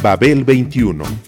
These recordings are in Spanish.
Babel 21 I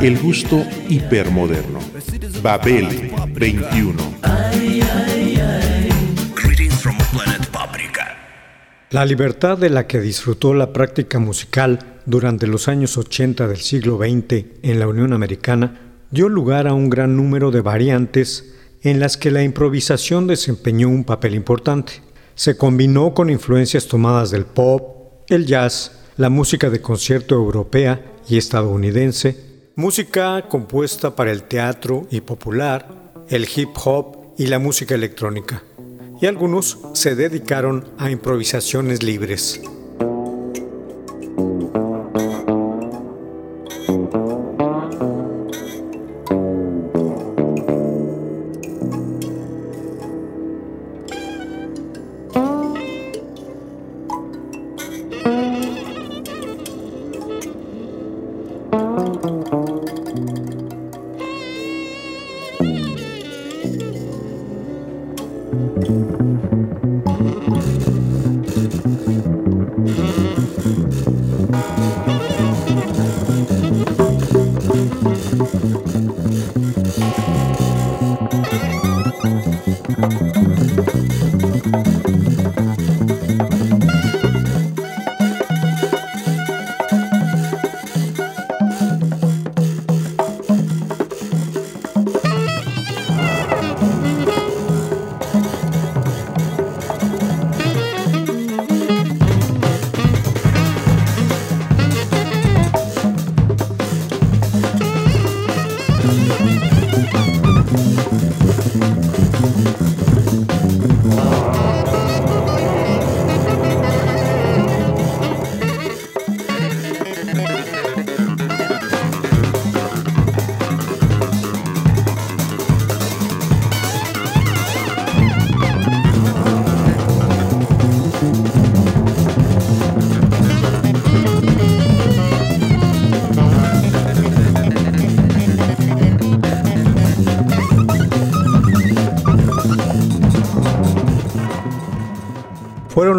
El gusto hipermoderno. Babel 21. Greetings from planet Paprika. La libertad de la que disfrutó la práctica musical durante los años 80 del siglo XX en la Unión Americana dio lugar a un gran número de variantes en las que la improvisación desempeñó un papel importante. Se combinó con influencias tomadas del pop, el jazz, la música de concierto europea y estadounidense, música compuesta para el teatro y popular, el hip hop y la música electrónica. Y algunos se dedicaron a improvisaciones libres.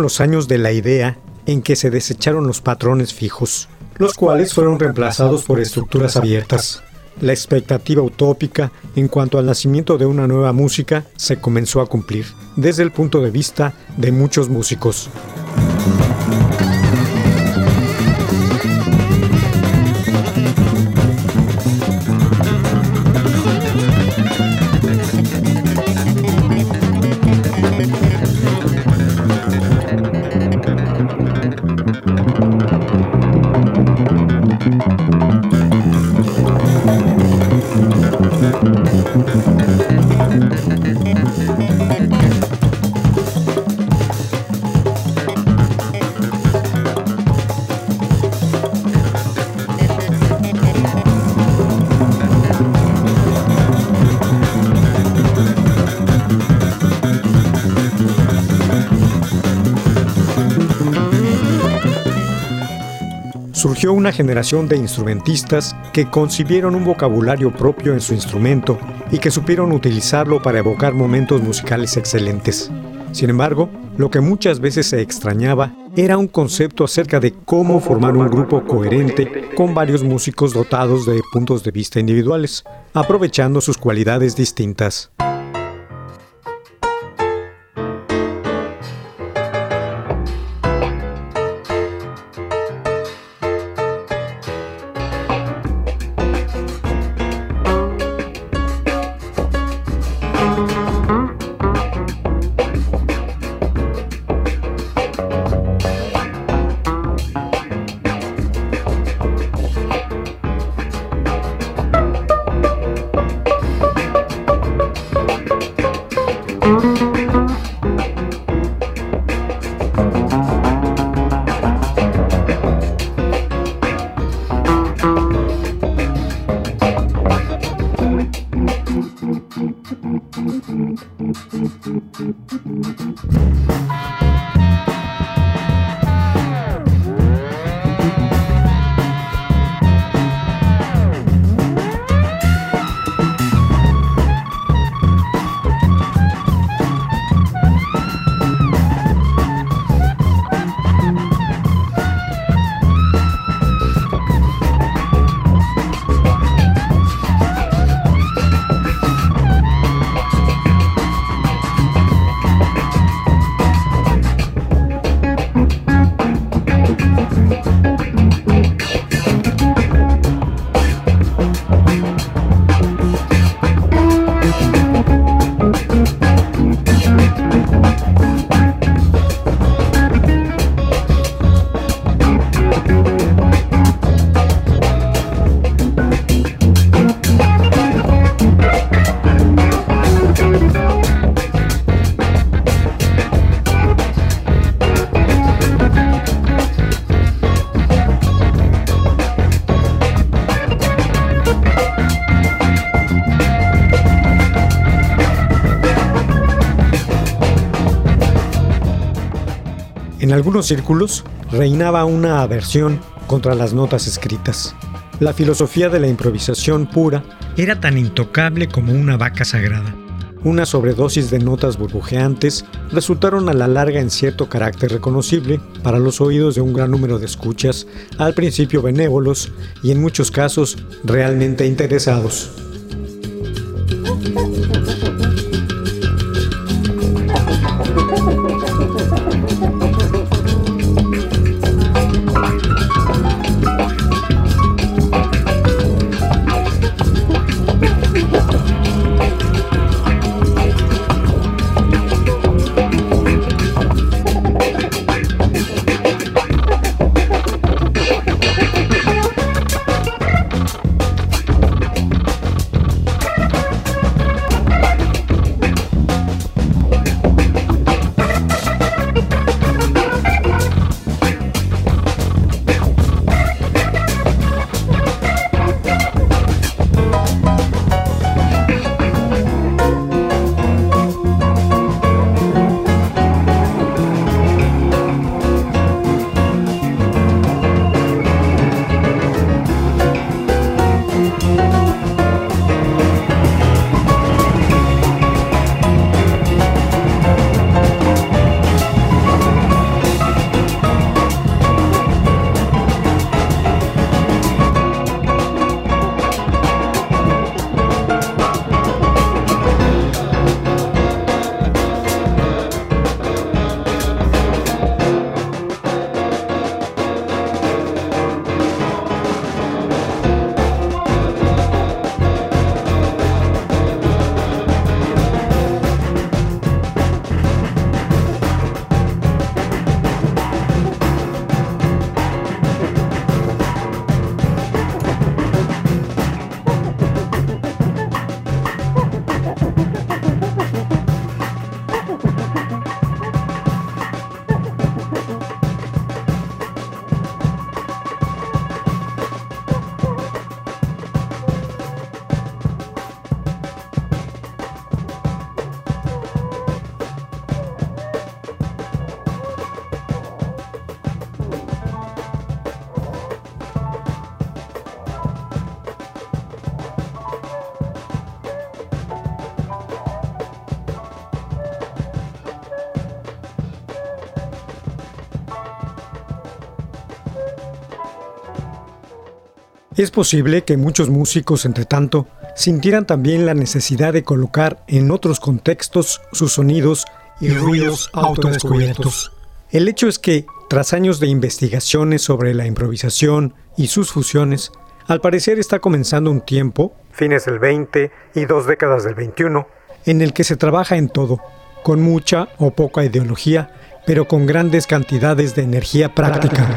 Los años de la idea en que se desecharon los patrones fijos, los cuales fueron reemplazados por estructuras abiertas. La expectativa utópica en cuanto al nacimiento de una nueva música se comenzó a cumplir, desde el punto de vista de muchos músicos. Surgió una generación de instrumentistas que concibieron un vocabulario propio en su instrumento y que supieron utilizarlo para evocar momentos musicales excelentes. Sin embargo, lo que muchas veces se extrañaba era un concepto acerca de cómo formar un grupo coherente con varios músicos dotados de puntos de vista individuales, aprovechando sus cualidades distintas. En algunos círculos reinaba una aversión contra las notas escritas. La filosofía de la improvisación pura era tan intocable como una vaca sagrada. Una sobredosis de notas burbujeantes resultaron a la larga en cierto carácter reconocible para los oídos de un gran número de escuchas, al principio benévolos y en muchos casos realmente interesados. Es posible que muchos músicos, entre tanto, sintieran también la necesidad de colocar en otros contextos sus sonidos y ruidos autodescubiertos. El hecho es que, tras años de investigaciones sobre la improvisación y sus fusiones, al parecer está comenzando un tiempo, fines del 20 y dos décadas del 21, en el que se trabaja en todo, con mucha o poca ideología, pero con grandes cantidades de energía práctica.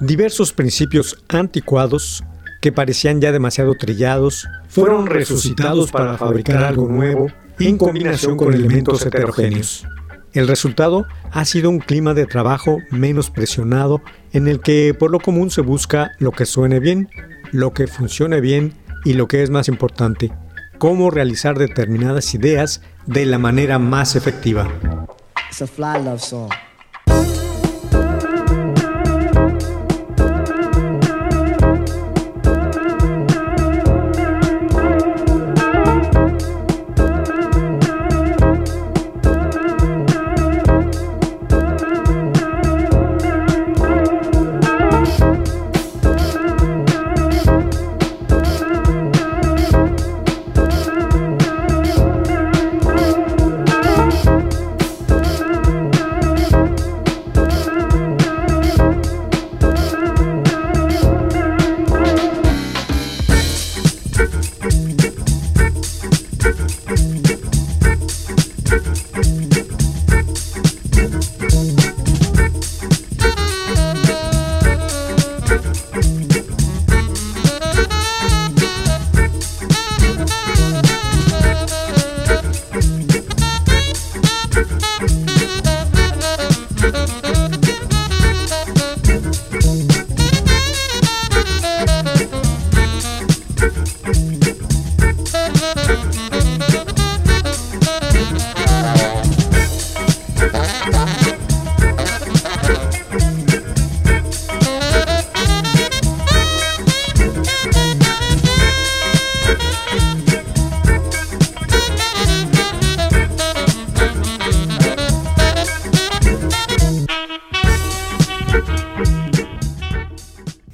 Diversos principios anticuados, que parecían ya demasiado trillados, fueron resucitados para fabricar algo nuevo en combinación con elementos heterogéneos. El resultado ha sido un clima de trabajo menos presionado en el que por lo común se busca lo que suene bien, lo que funcione bien y lo que es más importante, cómo realizar determinadas ideas de la manera más efectiva.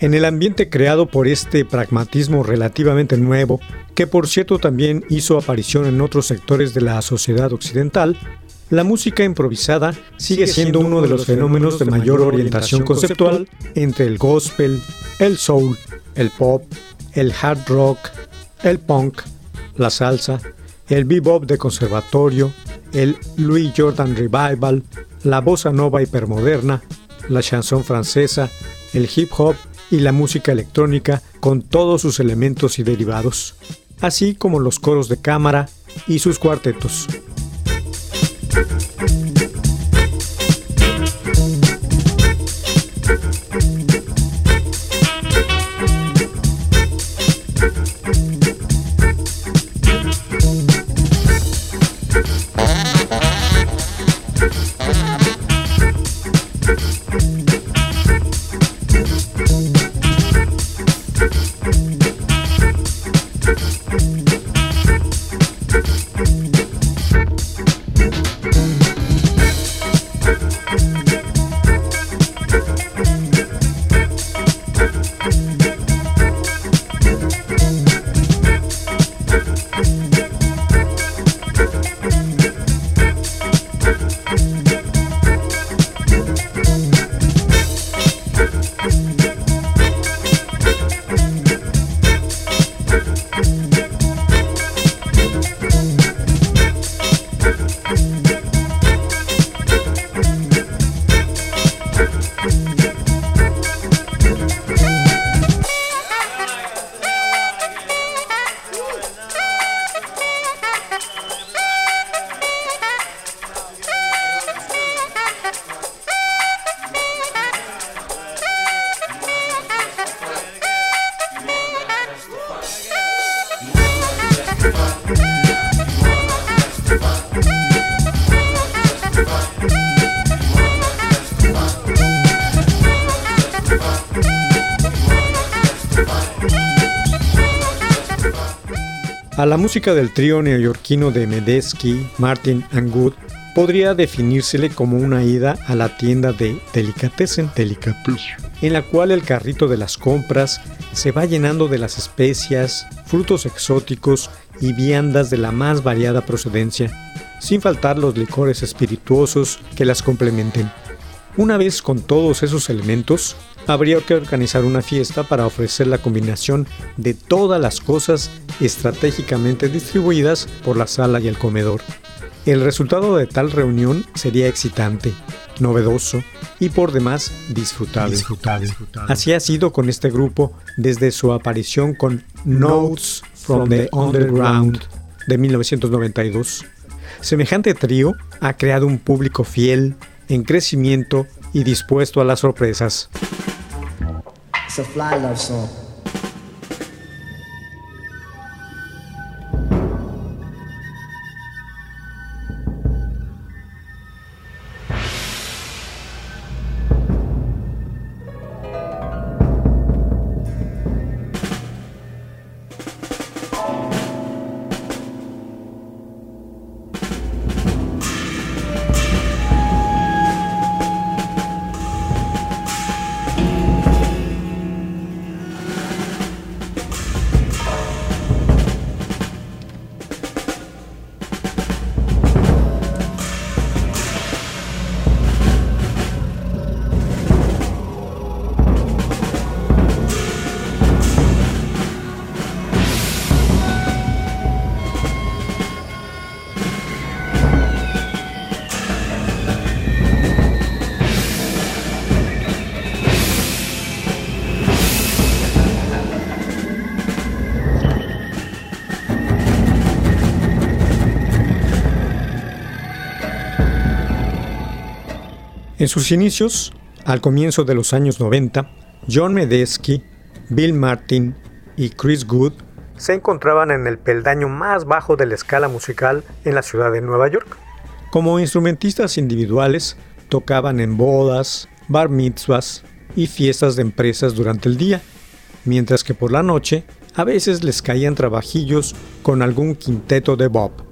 En el ambiente creado por este pragmatismo relativamente nuevo, que por cierto también hizo aparición en otros sectores de la sociedad occidental, la música improvisada sigue siendo uno de los fenómenos de mayor orientación conceptual. entre el gospel, el soul, el pop, el hard rock, el punk, la salsa, el bebop de conservatorio, el Louis Jordan Revival, la bossa nova hipermoderna, la chanson francesa, el hip hop y la música electrónica con todos sus elementos y derivados, así como los coros de cámara y sus cuartetos. A la música del trío neoyorquino de Medesky, Martin and Good podría definírsele como una ida a la tienda de Delicatessen, en la cual el carrito de las compras se va llenando de las especias, frutos exóticos y viandas de la más variada procedencia, sin faltar los licores espirituosos que las complementen. Una vez con todos esos elementos, habría que organizar una fiesta para ofrecer la combinación de todas las cosas estratégicamente distribuidas por la sala y el comedor. El resultado de tal reunión sería excitante, novedoso y por demás disfrutable. Así ha sido con este grupo desde su aparición con Notes from the Underground de 1992. Semejante trío ha creado un público fiel, en crecimiento y dispuesto a las sorpresas. En sus inicios, al comienzo de los años 90, John Medesky, Bill Martin y Chris Good se encontraban en el peldaño más bajo de la escala musical en la ciudad de Nueva York. Como instrumentistas individuales, tocaban en bodas, bar mitzvahs y fiestas de empresas durante el día, mientras que por la noche a veces les caían trabajillos con algún quinteto de Bob.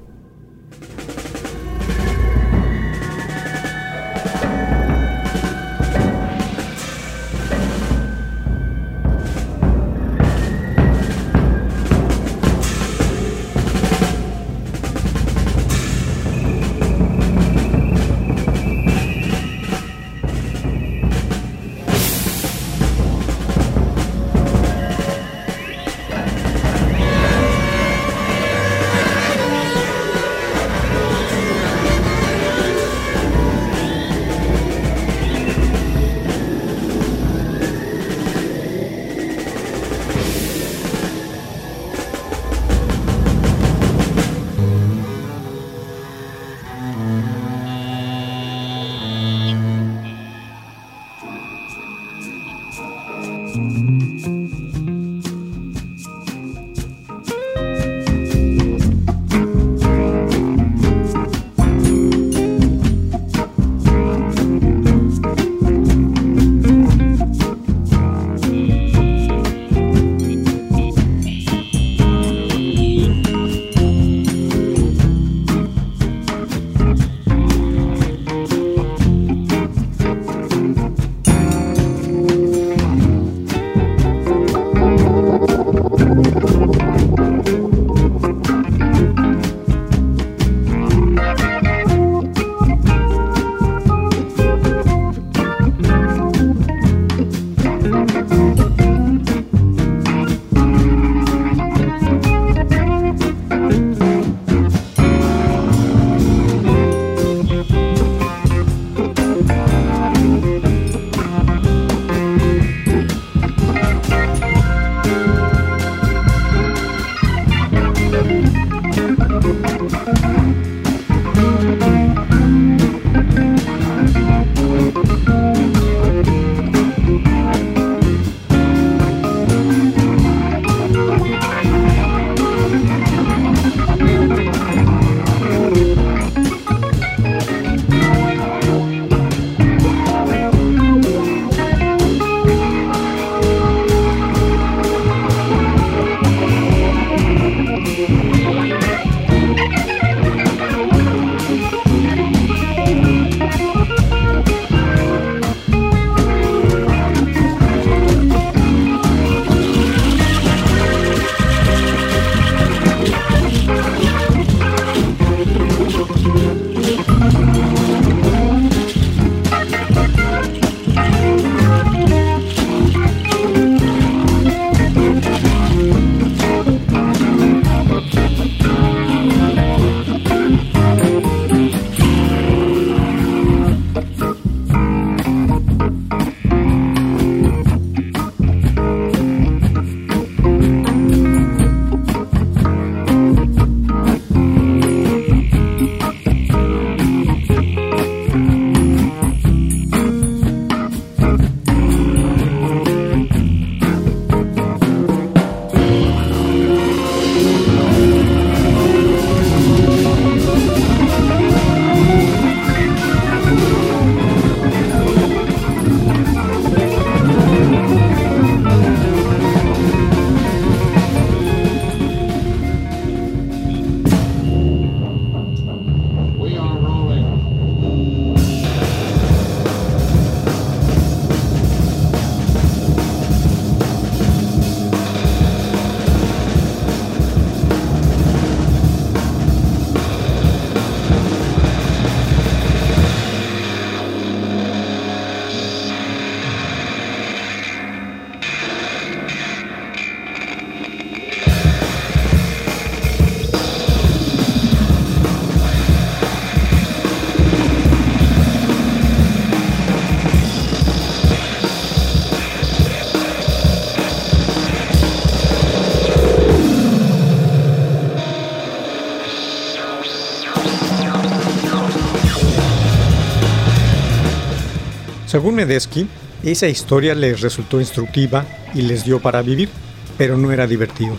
Según Medesky, esa historia les resultó instructiva y les dio para vivir, pero no era divertido.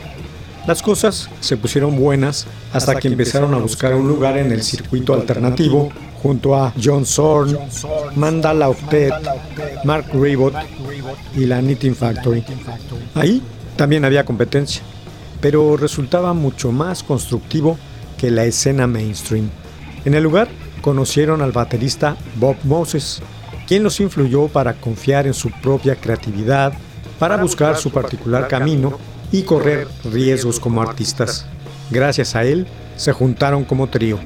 Las cosas se pusieron buenas hasta, que, empezaron a buscar un lugar en el circuito alternativo junto a John Zorn, Mandala Octet, Mark Ribot y la Knitting Factory. Ahí también había competencia, pero resultaba mucho más constructivo que la escena mainstream. En el lugar conocieron al baterista Bob Moses, quien los influyó para confiar en su propia creatividad, para buscar su particular camino y correr riesgos como artistas. Gracias a él, se juntaron como trío.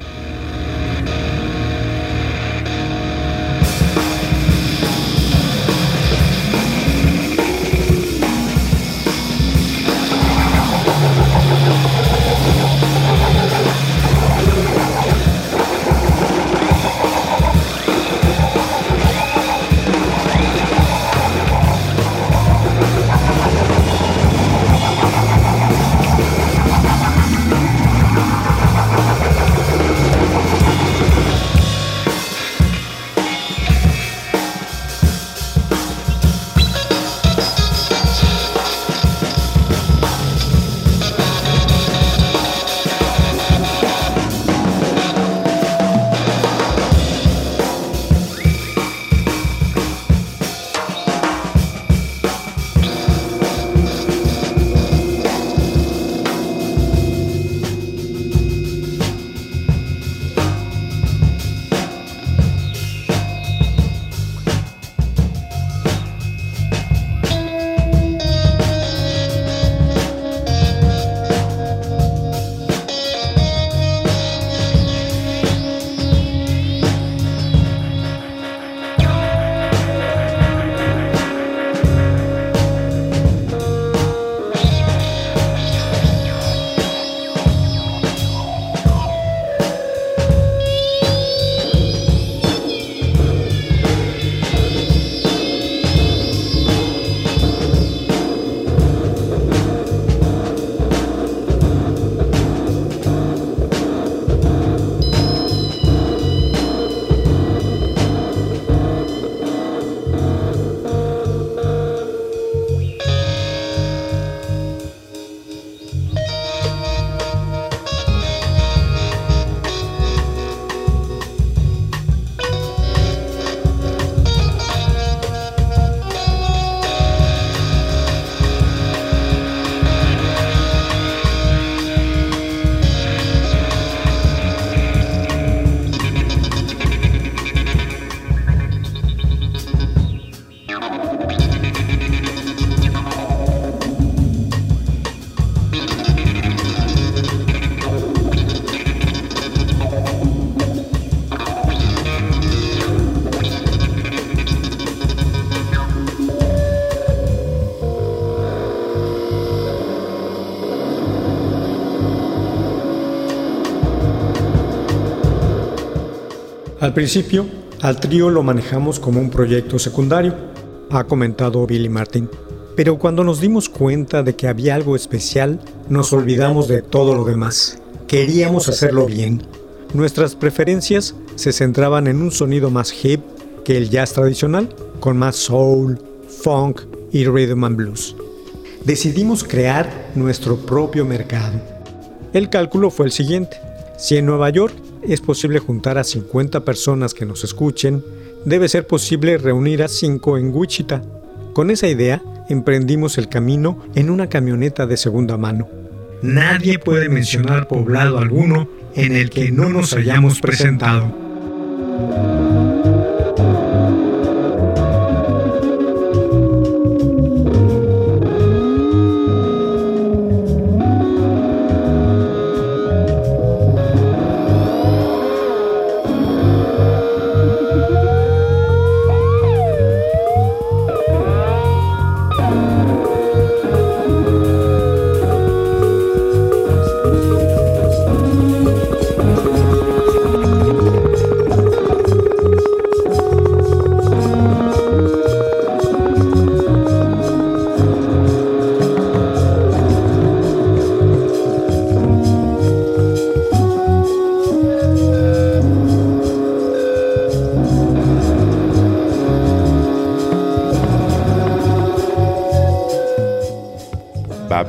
Al principio, al trío lo manejamos como un proyecto secundario, ha comentado Billy Martin. Pero cuando nos dimos cuenta de que había algo especial, nos olvidamos de todo lo demás. Queríamos hacerlo bien. Nuestras preferencias se centraban en un sonido más hip que el jazz tradicional, con más soul, funk y rhythm and blues. Decidimos crear nuestro propio mercado. El cálculo fue el siguiente. Si en Nueva York es posible juntar a 50 personas que nos escuchen, debe ser posible reunir a 5 en Wichita. Con esa idea, emprendimos el camino en una camioneta de segunda mano. Nadie puede mencionar poblado alguno en el que no nos hayamos presentado.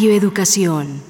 Radio Educación.